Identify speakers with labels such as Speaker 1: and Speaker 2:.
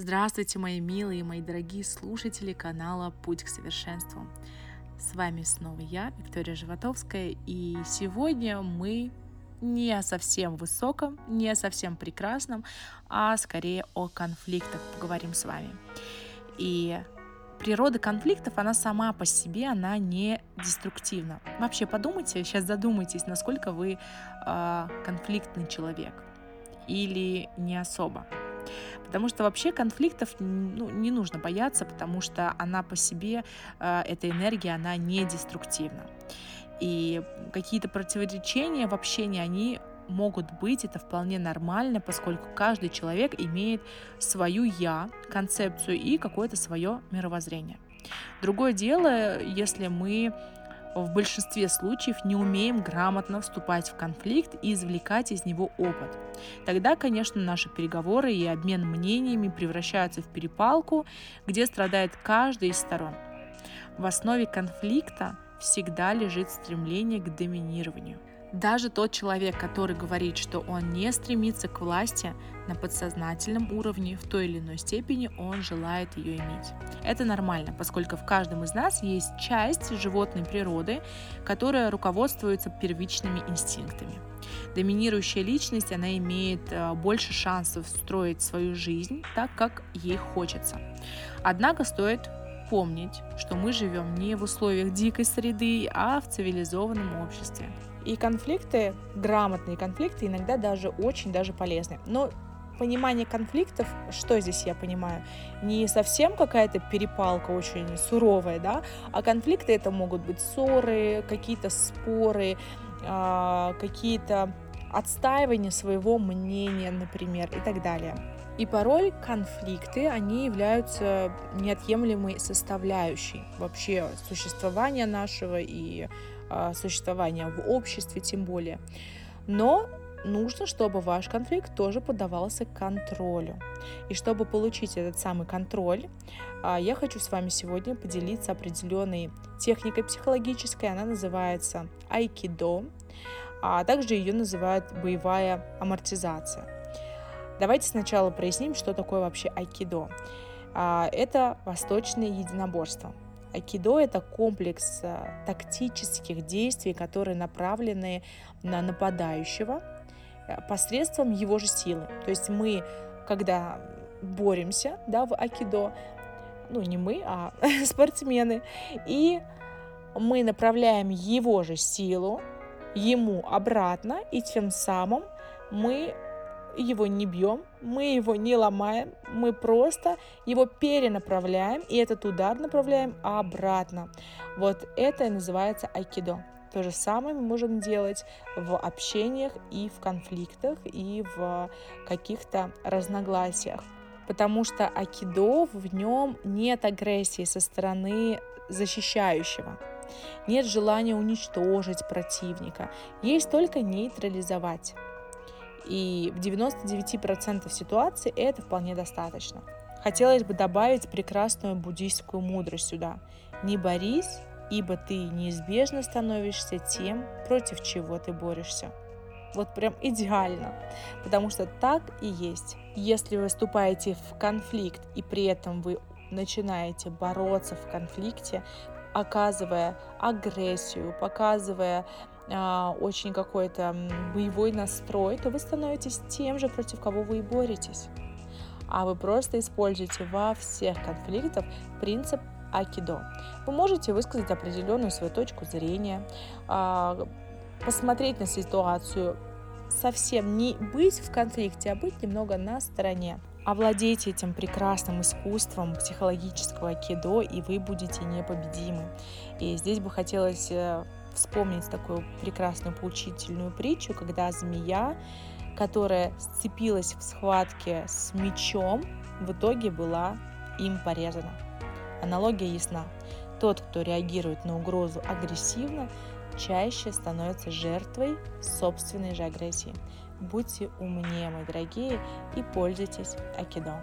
Speaker 1: Здравствуйте, мои милые, мои дорогие слушатели канала «Путь к совершенству». С вами снова я, Виктория Животовская, и сегодня мы не о совсем высоком, не о совсем прекрасном, а скорее о конфликтах поговорим с вами. И природа конфликтов, она сама по себе, она не деструктивна. Вообще подумайте, сейчас задумайтесь, насколько вы э, конфликтный человек или не особо. Потому что вообще конфликтов ну, не нужно бояться, потому что она по себе, э, эта энергия, она не деструктивна. И какие-то противоречения в общении, они могут быть, это вполне нормально, поскольку каждый человек имеет свою я, концепцию и какое-то свое мировоззрение. Другое дело, если мы в большинстве случаев не умеем грамотно вступать в конфликт и извлекать из него опыт. Тогда, конечно, наши переговоры и обмен мнениями превращаются в перепалку, где страдает каждый из сторон. В основе конфликта всегда лежит стремление к доминированию. Даже тот человек, который говорит, что он не стремится к власти, на подсознательном уровне в той или иной степени он желает ее иметь. Это нормально, поскольку в каждом из нас есть часть животной природы, которая руководствуется первичными инстинктами. Доминирующая личность, она имеет э, больше шансов строить свою жизнь так, как ей хочется. Однако стоит помнить, что мы живем не в условиях дикой среды, а в цивилизованном обществе. И конфликты, грамотные конфликты, иногда даже очень даже полезны. Но понимание конфликтов, что здесь я понимаю, не совсем какая-то перепалка очень суровая, да, а конфликты это могут быть ссоры, какие-то споры, а, какие-то отстаивания своего мнения, например, и так далее. И порой конфликты, они являются неотъемлемой составляющей вообще существования нашего и э, существования в обществе тем более. Но нужно, чтобы ваш конфликт тоже поддавался контролю. И чтобы получить этот самый контроль, а, я хочу с вами сегодня поделиться определенной техникой психологической. Она называется айкидо, а также ее называют боевая амортизация. Давайте сначала проясним, что такое вообще айкидо. А, это восточное единоборство. Айкидо – это комплекс а, тактических действий, которые направлены на нападающего посредством его же силы. То есть мы, когда боремся да, в айкидо, ну не мы, а спортсмены, и мы направляем его же силу ему обратно, и тем самым мы его не бьем, мы его не ломаем, мы просто его перенаправляем, и этот удар направляем обратно. Вот это и называется айкидо. То же самое мы можем делать в общениях и в конфликтах, и в каких-то разногласиях. Потому что айкидо, в нем нет агрессии со стороны защищающего. Нет желания уничтожить противника, есть только нейтрализовать. И в 99% ситуаций это вполне достаточно. Хотелось бы добавить прекрасную буддийскую мудрость сюда. Не борись, ибо ты неизбежно становишься тем, против чего ты борешься. Вот прям идеально, потому что так и есть. Если вы вступаете в конфликт и при этом вы начинаете бороться в конфликте, оказывая агрессию, показывая а, очень какой-то боевой настрой, то вы становитесь тем же, против кого вы и боретесь. А вы просто используете во всех конфликтах принцип Акидо. Вы можете высказать определенную свою точку зрения, а, посмотреть на ситуацию, совсем не быть в конфликте, а быть немного на стороне. Овладейте этим прекрасным искусством психологического акидо, и вы будете непобедимы. И здесь бы хотелось э, вспомнить такую прекрасную поучительную притчу, когда змея, которая сцепилась в схватке с мечом, в итоге была им порезана. Аналогия ясна. Тот, кто реагирует на угрозу агрессивно, чаще становится жертвой собственной же агрессии. Будьте умнее, мои дорогие, и пользуйтесь акидо.